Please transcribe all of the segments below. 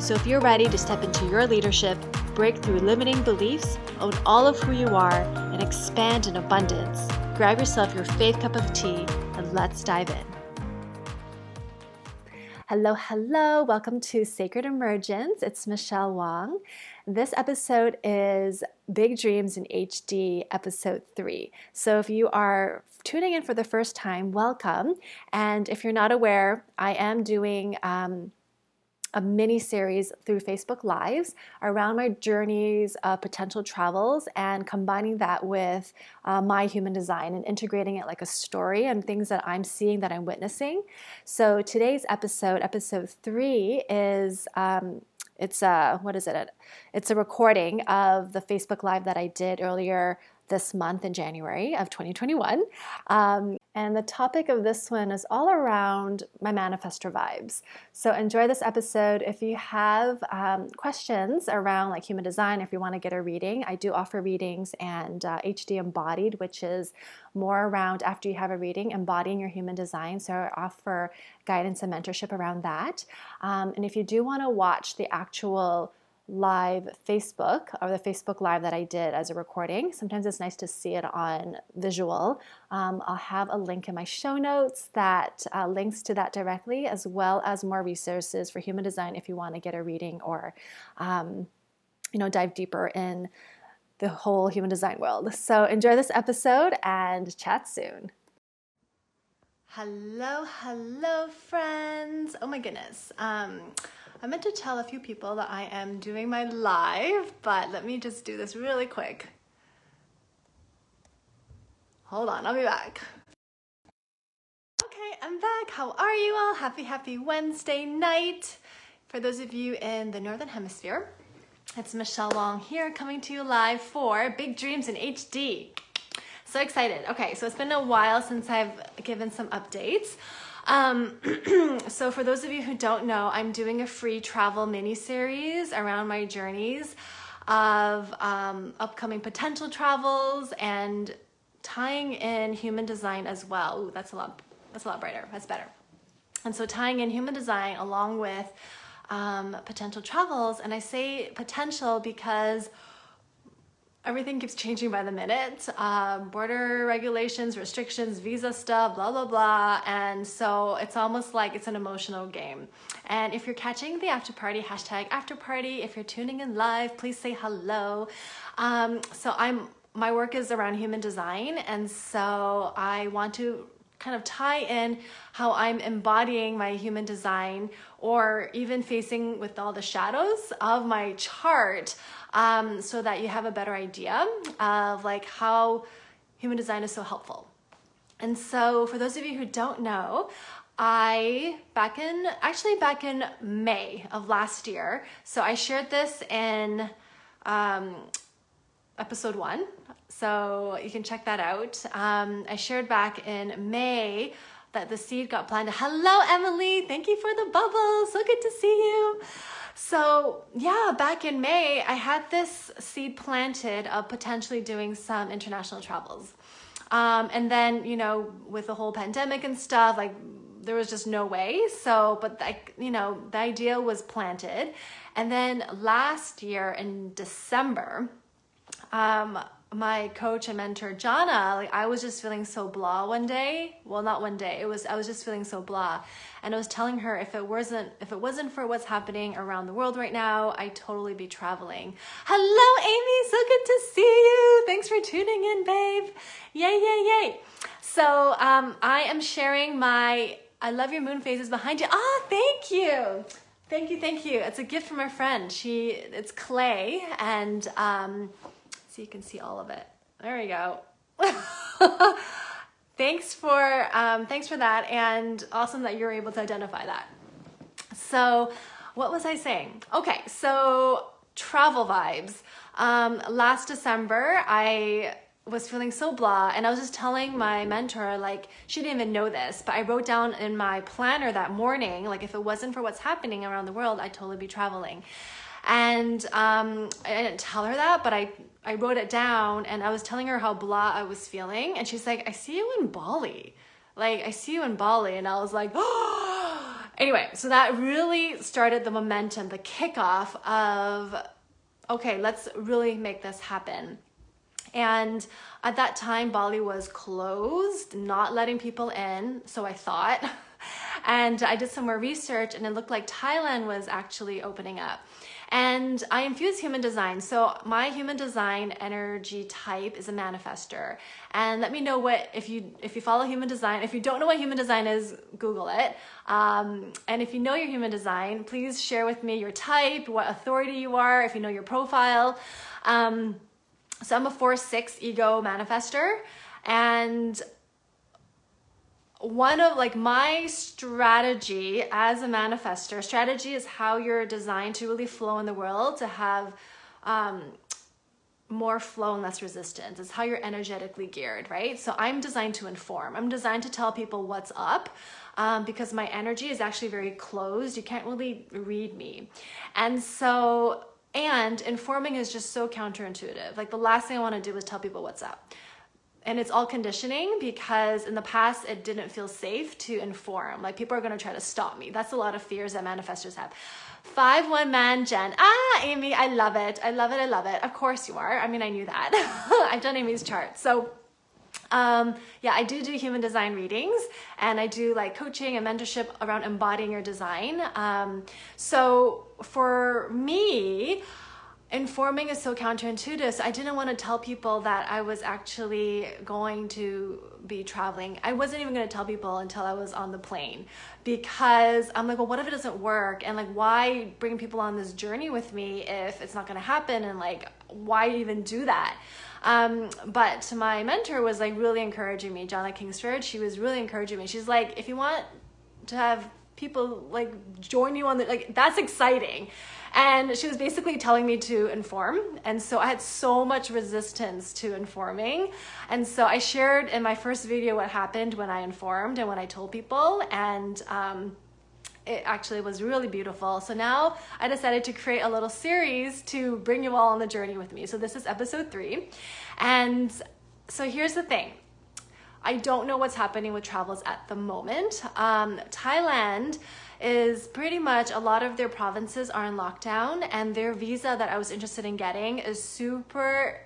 So if you're ready to step into your leadership, break through limiting beliefs, own all of who you are, and expand in abundance, grab yourself your faith cup of tea and let's dive in. Hello, hello. Welcome to Sacred Emergence. It's Michelle Wong. This episode is Big Dreams in HD, episode three. So if you are tuning in for the first time, welcome. And if you're not aware, I am doing um, a mini series through Facebook Lives around my journeys of potential travels and combining that with uh, my human design and integrating it like a story and things that I'm seeing that I'm witnessing. So today's episode, episode three, is. Um, it's a what is it? It's a recording of the Facebook Live that I did earlier this month in January of 2021. Um, and the topic of this one is all around my manifestor vibes. So enjoy this episode. If you have um, questions around like human design, if you want to get a reading, I do offer readings and uh, HD embodied, which is more around after you have a reading, embodying your human design. So I offer guidance and mentorship around that. Um, and if you do want to watch the actual live Facebook or the Facebook Live that I did as a recording. Sometimes it's nice to see it on visual. Um, I'll have a link in my show notes that uh, links to that directly, as well as more resources for human design if you want to get a reading or, um, you know, dive deeper in the whole human design world. So enjoy this episode and chat soon. Hello, hello, friends. Oh my goodness. Um, I meant to tell a few people that I am doing my live, but let me just do this really quick. Hold on, I'll be back. Okay, I'm back. How are you all? Happy, happy Wednesday night. For those of you in the Northern Hemisphere, it's Michelle Wong here coming to you live for Big Dreams in HD. So excited. Okay, so it's been a while since I've given some updates. Um, so, for those of you who don't know, I'm doing a free travel mini series around my journeys of um, upcoming potential travels and tying in human design as well. Ooh, that's a lot. That's a lot brighter. That's better. And so, tying in human design along with um, potential travels, and I say potential because everything keeps changing by the minute. Um, border regulations restrictions visa stuff blah blah blah. And so it's almost like it's an emotional game. And if you're catching the after party hashtag after party. If you're tuning in live please say hello. Um, so i'm my work is around human design. And so i want to kind of tie in how I'm embodying my human design or even facing with all the shadows of my chart um, so that you have a better idea of like how human design is so helpful. And so for those of you who don't know, I back in actually back in May of last year. So I shared this in um, episode one. So you can check that out. Um, I shared back in May that the seed got planted. Hello, Emily. Thank you for the bubbles. So good to see you. So, yeah, back in May, I had this seed planted of potentially doing some international travels. Um, and then, you know, with the whole pandemic and stuff, like there was just no way. So, but like, you know, the idea was planted. And then last year in December, um, my coach and mentor Jana, like I was just feeling so blah one day. Well, not one day. It was I was just feeling so blah. And I was telling her if it wasn't if it wasn't for what's happening around the world right now, I'd totally be traveling. Hello Amy, so good to see you. Thanks for tuning in, babe. Yay, yay, yay. So, um I am sharing my I love your moon phases behind you. Ah, oh, thank you. Thank you, thank you. It's a gift from a friend. She it's clay and um so you can see all of it. There we go. thanks for um, thanks for that, and awesome that you're able to identify that. So, what was I saying? Okay, so travel vibes. Um, last December, I was feeling so blah and I was just telling my mentor like she didn't even know this but I wrote down in my planner that morning like if it wasn't for what's happening around the world I'd totally be traveling and um, I didn't tell her that but I I wrote it down and I was telling her how blah I was feeling and she's like I see you in Bali like I see you in Bali and I was like oh anyway so that really started the momentum the kickoff of okay let's really make this happen and at that time, Bali was closed, not letting people in, so I thought. And I did some more research and it looked like Thailand was actually opening up. And I infuse human design. So my human design energy type is a manifester. And let me know what if you if you follow human design. If you don't know what human design is, Google it. Um, and if you know your human design, please share with me your type, what authority you are, if you know your profile. Um, so I'm a 4-6 ego manifester and one of like my strategy as a manifester, strategy is how you're designed to really flow in the world, to have um, more flow and less resistance. It's how you're energetically geared, right? So I'm designed to inform. I'm designed to tell people what's up um, because my energy is actually very closed. You can't really read me. And so and informing is just so counterintuitive. Like the last thing I want to do is tell people what's up. And it's all conditioning because in the past it didn't feel safe to inform. Like people are going to try to stop me. That's a lot of fears that manifestors have. Five one ManGen. Ah, Amy, I love it. I love it. I love it. Of course you are. I mean, I knew that. I've done Amy's chart. So um, yeah, I do do human design readings and I do like coaching and mentorship around embodying your design. Um, so for me, informing is so counterintuitive. I didn't want to tell people that I was actually going to be traveling. I wasn't even going to tell people until I was on the plane because I'm like, well, what if it doesn't work? And like, why bring people on this journey with me if it's not going to happen? And like, why even do that? Um, but my mentor was like really encouraging me, Jonna Kingsford. She was really encouraging me. She's like, if you want to have people like join you on the like that's exciting and she was basically telling me to inform and so i had so much resistance to informing and so i shared in my first video what happened when i informed and when i told people and um, it actually was really beautiful. So now I decided to create a little series to bring you all on the journey with me. So this is episode three. And so here's the thing. I don't know what's happening with travels at the moment. Um, Thailand is pretty much a lot of their provinces are in lockdown and their visa that I was interested in getting is super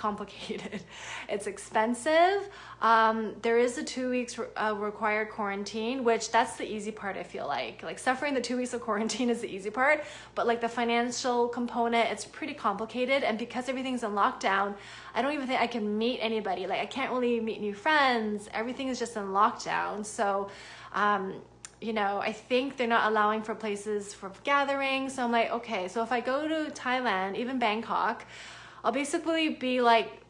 complicated. It's expensive. Um, there is a two weeks re- uh, required quarantine, which that's the easy part. I feel like like suffering the two weeks of quarantine is the easy part, but like the financial component, it's pretty complicated. And because everything's in lockdown, I don't even think I can meet anybody. Like I can't really meet new friends. Everything is just in lockdown. So. Um, you know, I think they're not allowing for places for gatherings. So I'm like, okay, so if I go to Thailand, even Bangkok, I'll basically be like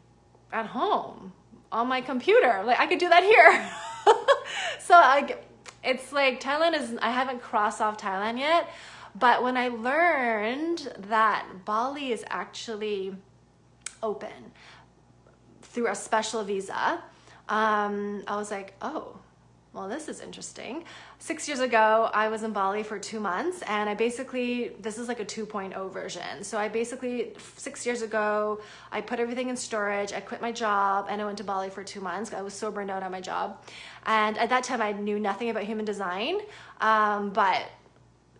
at home on my computer. Like I could do that here. so like it's like Thailand is I haven't crossed off Thailand yet, but when I learned that Bali is actually open through a special visa, um, I was like, oh, well, this is interesting. Six years ago, I was in Bali for two months, and I basically, this is like a 2.0 version. So I basically, six years ago, I put everything in storage, I quit my job, and I went to Bali for two months. I was so burned out on my job. And at that time, I knew nothing about human design, um, but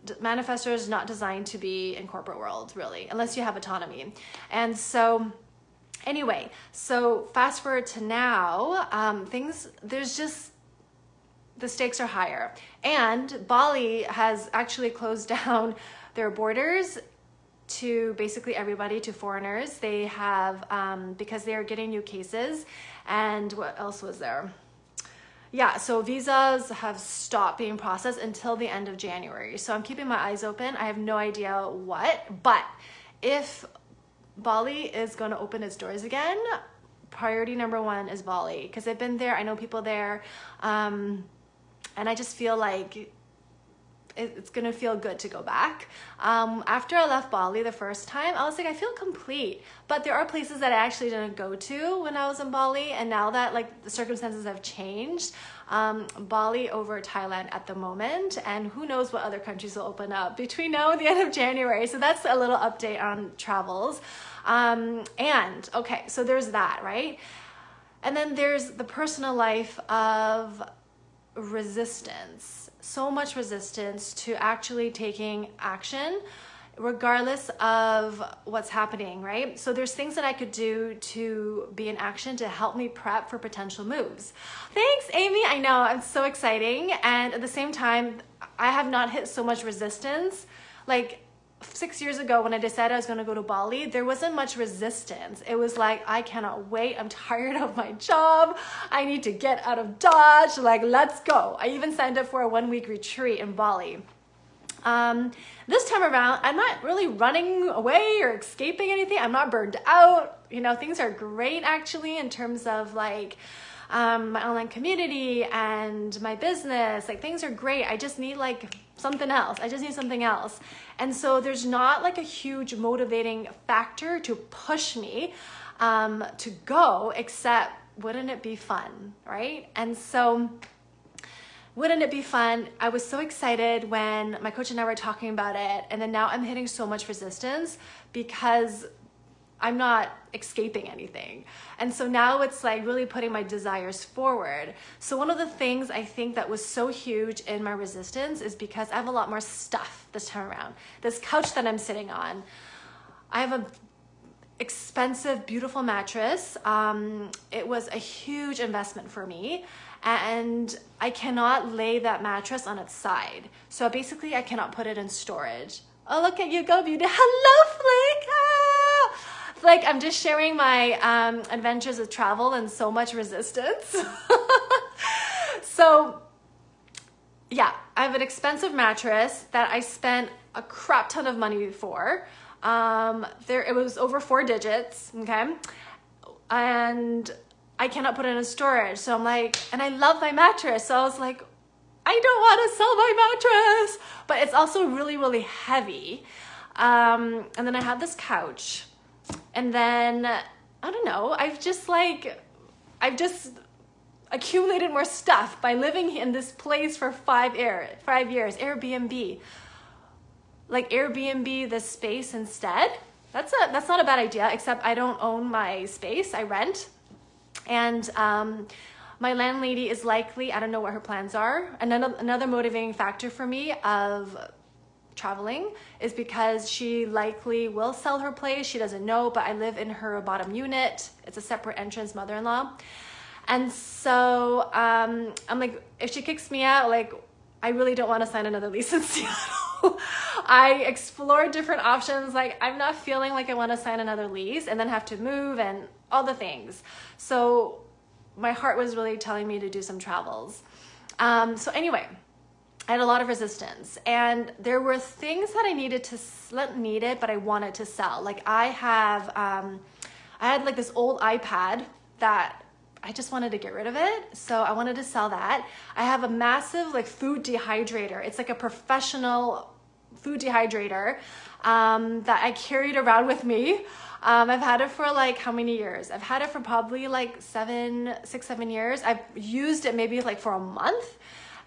is not designed to be in corporate world, really, unless you have autonomy. And so, anyway, so fast forward to now, um, things, there's just, the stakes are higher. And Bali has actually closed down their borders to basically everybody, to foreigners. They have, um, because they are getting new cases. And what else was there? Yeah, so visas have stopped being processed until the end of January. So I'm keeping my eyes open. I have no idea what, but if Bali is going to open its doors again, priority number one is Bali because I've been there. I know people there. Um, and I just feel like it's gonna feel good to go back. Um, after I left Bali the first time, I was like, I feel complete. But there are places that I actually didn't go to when I was in Bali, and now that like the circumstances have changed, um, Bali over Thailand at the moment, and who knows what other countries will open up between now and the end of January. So that's a little update on travels. Um, and okay, so there's that, right? And then there's the personal life of resistance so much resistance to actually taking action regardless of what's happening, right? So there's things that I could do to be in action to help me prep for potential moves. Thanks, Amy. I know, it's so exciting. And at the same time, I have not hit so much resistance. Like six years ago when I decided I was going to go to Bali, there wasn't much resistance. It was like, I cannot wait. I'm tired of my job. I need to get out of Dodge. Like, let's go. I even signed up for a one week retreat in Bali. Um, this time around, I'm not really running away or escaping anything. I'm not burned out. You know, things are great actually in terms of like, um, my online community and my business. Like things are great. I just need like something else. I just need something else. And so there's not like a huge motivating factor to push me um, to go, except wouldn't it be fun, right? And so wouldn't it be fun? I was so excited when my coach and I were talking about it. And then now I'm hitting so much resistance because I'm not escaping anything. And so now it's like really putting my desires forward. So, one of the things I think that was so huge in my resistance is because I have a lot more stuff this time around. This couch that I'm sitting on, I have a expensive, beautiful mattress. Um, it was a huge investment for me, and I cannot lay that mattress on its side. So basically, I cannot put it in storage. Oh, look at you go, beauty. Hello, Flick like I'm just sharing my um, adventures of travel and so much resistance. so, yeah, I have an expensive mattress that I spent a crap ton of money for. Um, there, it was over four digits, okay, and I cannot put it in storage. So I'm like, and I love my mattress. So I was like, I don't want to sell my mattress, but it's also really, really heavy. Um, and then I had this couch and then I don't know, I've just like I've just accumulated more stuff by living in this place for five air five years. Airbnb. Like Airbnb the space instead. That's a that's not a bad idea, except I don't own my space, I rent. And um my landlady is likely, I don't know what her plans are. Another another motivating factor for me of traveling is because she likely will sell her place. She doesn't know, but I live in her bottom unit. It's a separate entrance, mother in law. And so um, I'm like, if she kicks me out, like, I really don't want to sign another lease in Seattle. I explored different options. Like, I'm not feeling like I want to sign another lease and then have to move and all the things. So, my heart was really telling me to do some travels. Um, so, anyway, I had a lot of resistance. And there were things that I needed to not needed but I wanted to sell. Like I have um, I had like this old iPad that I just wanted to get rid of it. So I wanted to sell that. I have a massive like food dehydrator. It's like a professional food dehydrator um, that I carried around with me. Um, I've had it for like how many years? I've had it for probably like seven six seven years. I've used it maybe like for a month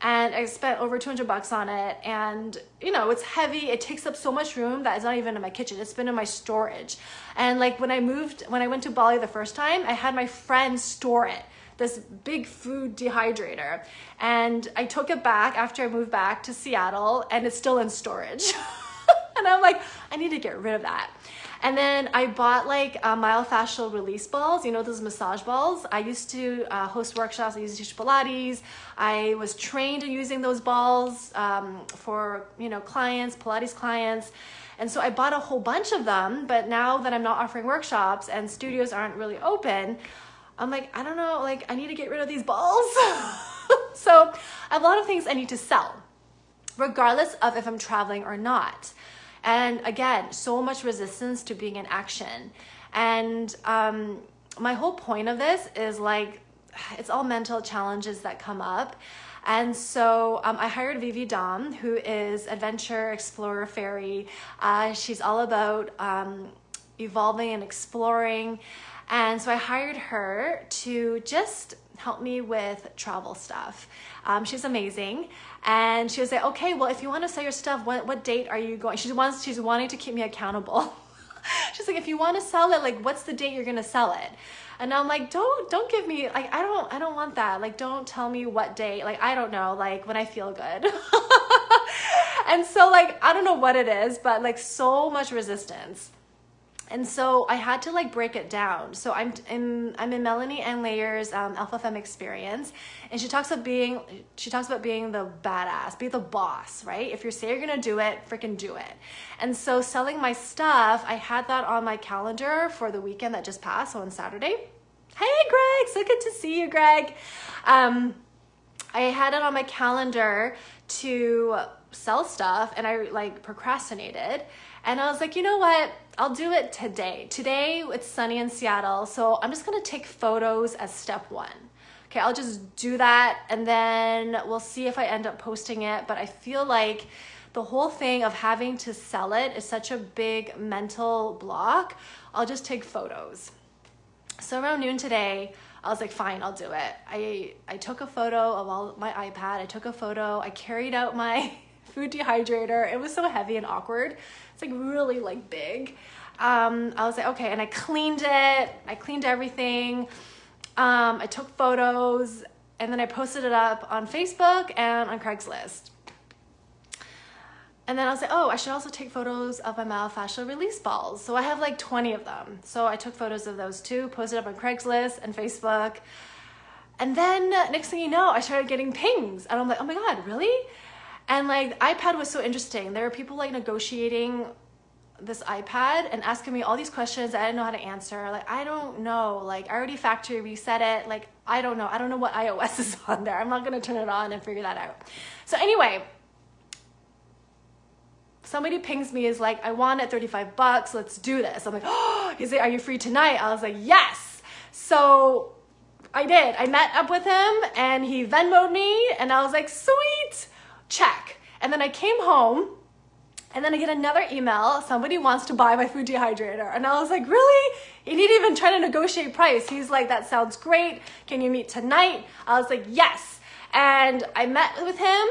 and I spent over 200 bucks on it. And you know, it's heavy. It takes up so much room that it's not even in my kitchen. It's been in my storage. And like when I moved, when I went to Bali the first time, I had my friend store it this big food dehydrator. And I took it back after I moved back to Seattle and it's still in storage. and I'm like, I need to get rid of that. And then I bought like uh, myofascial release balls, you know, those massage balls. I used to uh, host workshops, I used to teach Pilates. I was trained in using those balls um, for, you know, clients, Pilates clients. And so I bought a whole bunch of them, but now that I'm not offering workshops and studios aren't really open, I'm like, I don't know, like I need to get rid of these balls. so I have a lot of things I need to sell, regardless of if I'm traveling or not. And again, so much resistance to being in action. And um, my whole point of this is like, it's all mental challenges that come up. And so um, I hired Vivi Dom, who is adventure explorer fairy. Uh, she's all about um, evolving and exploring. And so I hired her to just help me with travel stuff. Um, she's amazing. And she was like, okay, well, if you want to sell your stuff, what, what date are you going? She wants, she's wanting to keep me accountable. she's like, if you want to sell it, like, what's the date you're going to sell it? And I'm like, don't, don't give me, like, I don't, I don't want that. Like, don't tell me what date. Like, I don't know, like when I feel good. and so like, I don't know what it is, but like so much resistance and so I had to like break it down. So I'm in I'm in Melanie Ann Layer's um, Alpha Femme experience, and she talks about being she talks about being the badass, be the boss, right? If you say you're gonna do it, freaking do it. And so selling my stuff, I had that on my calendar for the weekend that just passed, so on Saturday. Hey, Greg, so good to see you, Greg. Um, I had it on my calendar to sell stuff, and I like procrastinated. And I was like, you know what? I'll do it today. Today it's sunny in Seattle, so I'm just gonna take photos as step one. Okay, I'll just do that and then we'll see if I end up posting it. But I feel like the whole thing of having to sell it is such a big mental block. I'll just take photos. So around noon today, I was like, fine, I'll do it. I, I took a photo of all my iPad. I took a photo. I carried out my food dehydrator. It was so heavy and awkward. It's like really like big. Um, I was like, okay, and I cleaned it. I cleaned everything. Um, I took photos and then I posted it up on Facebook and on Craigslist. And then I was like, oh, I should also take photos of my myofascial release balls. So I have like 20 of them. So I took photos of those too, posted up on Craigslist and Facebook. And then next thing you know, I started getting pings. And I'm like, oh my God, really? And like iPad was so interesting. There were people like negotiating this iPad and asking me all these questions I didn't know how to answer. Like, I don't know. Like, I already factory reset it. Like, I don't know. I don't know what iOS is on there. I'm not going to turn it on and figure that out. So, anyway, somebody pings me is like, I want it 35 bucks. Let's do this. I'm like, oh, he's like, are you free tonight? I was like, yes. So, I did. I met up with him and he Venmoed me and I was like, sweet check. And then I came home and then I get another email. Somebody wants to buy my food dehydrator. And I was like, really? He didn't even try to negotiate price. He's like, that sounds great. Can you meet tonight? I was like, yes. And I met with him,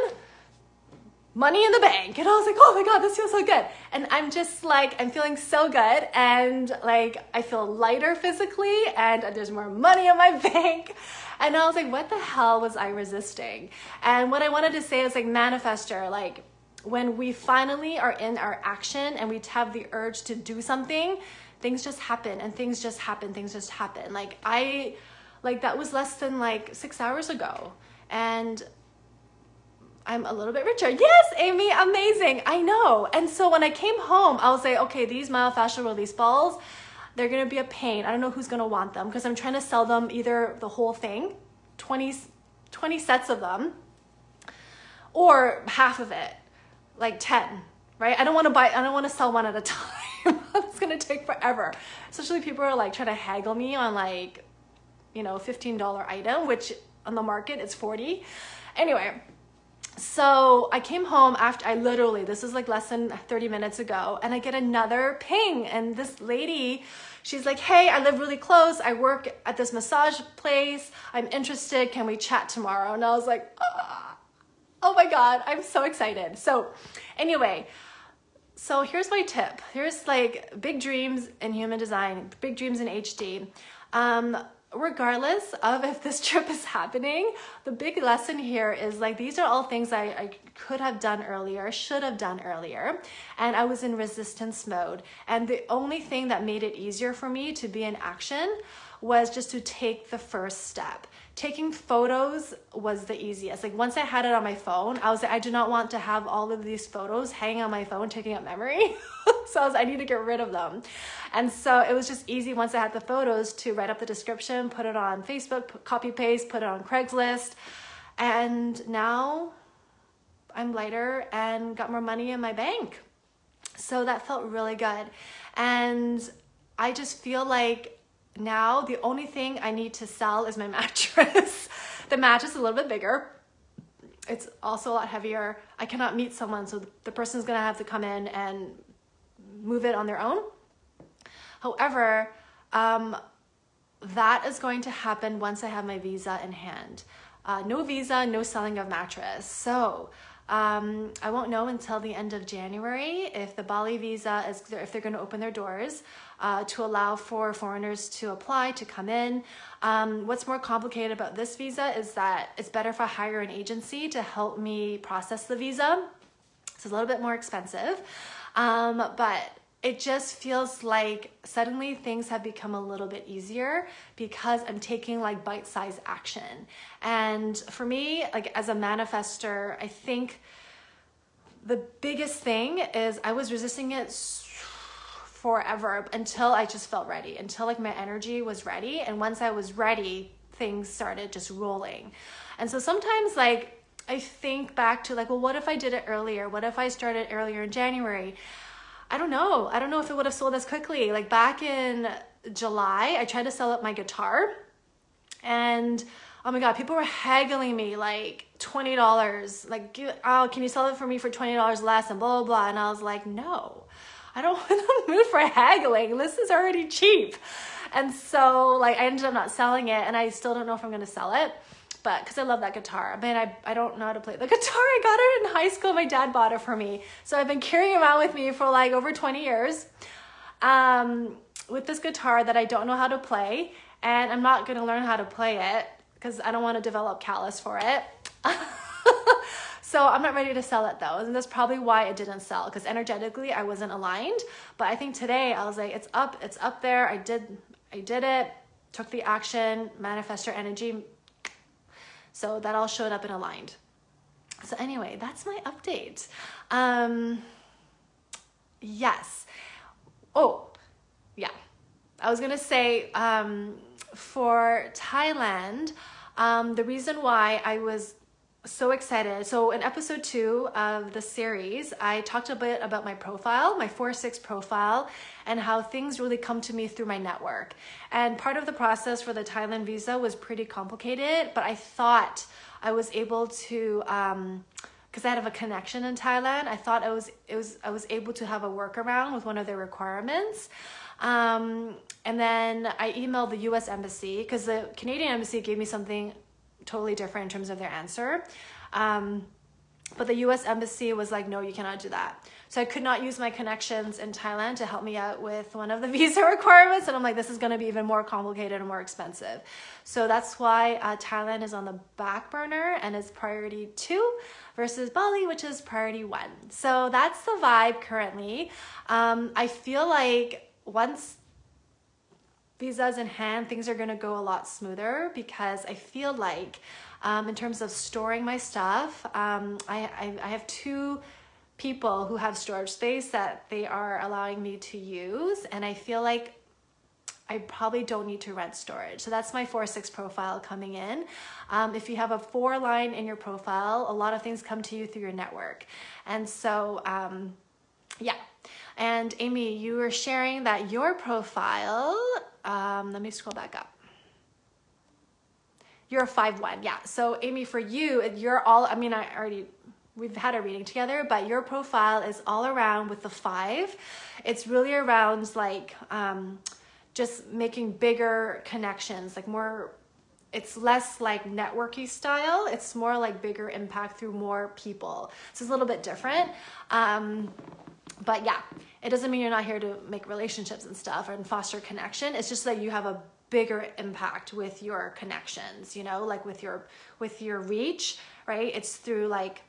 money in the bank. And I was like, oh my God, this feels so good. And I'm just like, I'm feeling so good. And like, I feel lighter physically and there's more money in my bank. And I was like, what the hell was I resisting? And what I wanted to say is like, manifester, like, when we finally are in our action and we have the urge to do something, things just happen and things just happen, things just happen. Like, I, like, that was less than like six hours ago. And I'm a little bit richer. Yes, Amy, amazing. I know. And so when I came home, I was like, okay, these myofascial release balls, they're gonna be a pain. I don't know who's gonna want them because I'm trying to sell them either the whole thing, 20, 20 sets of them, or half of it, like 10, right? I don't wanna buy, I don't wanna sell one at a time. it's gonna take forever. Especially people are like trying to haggle me on like, you know, $15 item, which on the market it's 40. Anyway, so I came home after I literally, this is like less than 30 minutes ago, and I get another ping. And this lady, she's like, Hey, I live really close. I work at this massage place. I'm interested. Can we chat tomorrow? And I was like, ah, Oh my God, I'm so excited. So, anyway, so here's my tip. Here's like big dreams in human design, big dreams in HD. Um, regardless of if this trip is happening, the big lesson here is like these are all things I, I could have done earlier, should have done earlier, and I was in resistance mode. And the only thing that made it easier for me to be in action was just to take the first step taking photos was the easiest. Like once I had it on my phone, I was like, I do not want to have all of these photos hanging on my phone, taking up memory. so I was, I need to get rid of them. And so it was just easy once I had the photos to write up the description, put it on Facebook, copy paste, put it on Craigslist. And now I'm lighter and got more money in my bank. So that felt really good. And I just feel like now the only thing I need to sell is my mattress. the mattress is a little bit bigger. it's also a lot heavier. I cannot meet someone, so the person's gonna have to come in and move it on their own. However, um, that is going to happen once I have my visa in hand. Uh, no visa, no selling of mattress. So um, I won't know until the end of January if the Bali visa is if they're going to open their doors uh, to allow for foreigners to apply to come in. Um, what's more complicated about this visa is that it's better if I hire an agency to help me process the visa. It's a little bit more expensive, um, but it just feels like suddenly things have become a little bit easier because I'm taking like bite sized action. And for me, like as a manifester, I think the biggest thing is I was resisting it forever until I just felt ready, until like my energy was ready. And once I was ready, things started just rolling. And so sometimes, like, I think back to like, well, what if I did it earlier? What if I started earlier in January? I don't know. I don't know if it would have sold as quickly. Like back in July, I tried to sell up my guitar and oh my god, people were haggling me like $20. Like, oh, can you sell it for me for $20 less and blah, blah, blah. And I was like, no, I don't want to move for haggling. This is already cheap. And so like I ended up not selling it and I still don't know if I'm going to sell it but because I love that guitar. Man, I, I don't know how to play the guitar. I got it in high school. My dad bought it for me. So I've been carrying around with me for like over 20 years um, with this guitar that I don't know how to play. And I'm not going to learn how to play it because I don't want to develop callus for it. so I'm not ready to sell it though. And that's probably why it didn't sell because energetically I wasn't aligned. But I think today I was like, it's up, it's up there. I did, I did it, took the action, manifest your energy, so that all showed up and aligned. So anyway, that's my update. Um, yes. Oh, yeah. I was gonna say um, for Thailand, um, the reason why I was so excited. So in episode two of the series, I talked a bit about my profile, my 4-6 profile, and how things really come to me through my network. And part of the process for the Thailand visa was pretty complicated, but I thought I was able to, um, because I have a connection in Thailand, I thought I was it was I was able to have a workaround with one of their requirements. Um, and then I emailed the U.S. embassy because the Canadian embassy gave me something totally different in terms of their answer. Um, but the US embassy was like, no, you cannot do that. So I could not use my connections in Thailand to help me out with one of the visa requirements. And I'm like, this is going to be even more complicated and more expensive. So that's why uh, Thailand is on the back burner and is priority two versus Bali, which is priority one. So that's the vibe currently. Um, I feel like once visas in hand, things are gonna go a lot smoother because I feel like um, in terms of storing my stuff, um, I, I, I have two people who have storage space that they are allowing me to use and I feel like I probably don't need to rent storage. So that's my 4-6 profile coming in. Um, if you have a 4 line in your profile, a lot of things come to you through your network. And so, um, yeah. And Amy, you were sharing that your profile um, let me scroll back up. You're a 5-1, yeah. So Amy, for you, you're all, I mean, I already, we've had a reading together, but your profile is all around with the five. It's really around like um, just making bigger connections, like more, it's less like networky style. It's more like bigger impact through more people. So it's a little bit different. Um, but yeah, it doesn't mean you're not here to make relationships and stuff and foster connection. It's just that you have a bigger impact with your connections, you know, like with your with your reach, right? It's through like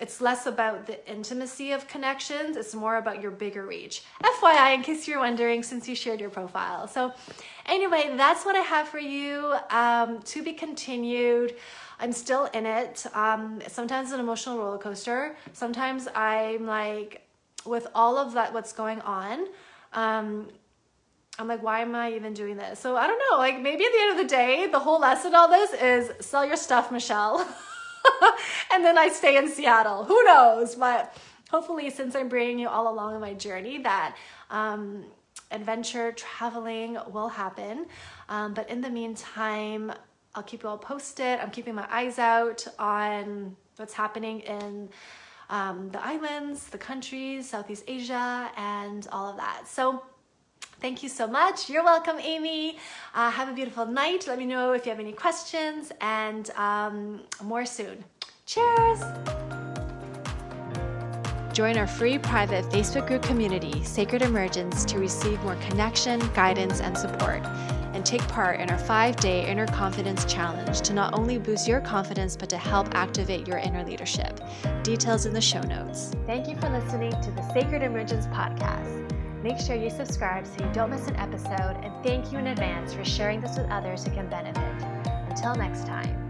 it's less about the intimacy of connections, it's more about your bigger reach. FYI, in case you're wondering, since you shared your profile. So, anyway, that's what I have for you. Um, to be continued. I'm still in it. Um, sometimes an emotional roller coaster. Sometimes I'm like, with all of that, what's going on, um, I'm like, why am I even doing this? So I don't know, like maybe at the end of the day, the whole lesson all this is sell your stuff, Michelle. and then I stay in Seattle. Who knows? But hopefully, since I'm bringing you all along in my journey, that um, adventure traveling will happen. Um, but in the meantime, I'll keep you all posted. I'm keeping my eyes out on what's happening in um, the islands, the countries, Southeast Asia, and all of that. So, Thank you so much. You're welcome, Amy. Uh, have a beautiful night. Let me know if you have any questions, and um, more soon. Cheers! Join our free private Facebook group community, Sacred Emergence, to receive more connection, guidance, and support. And take part in our five day Inner Confidence Challenge to not only boost your confidence, but to help activate your inner leadership. Details in the show notes. Thank you for listening to the Sacred Emergence podcast. Make sure you subscribe so you don't miss an episode, and thank you in advance for sharing this with others who can benefit. Until next time.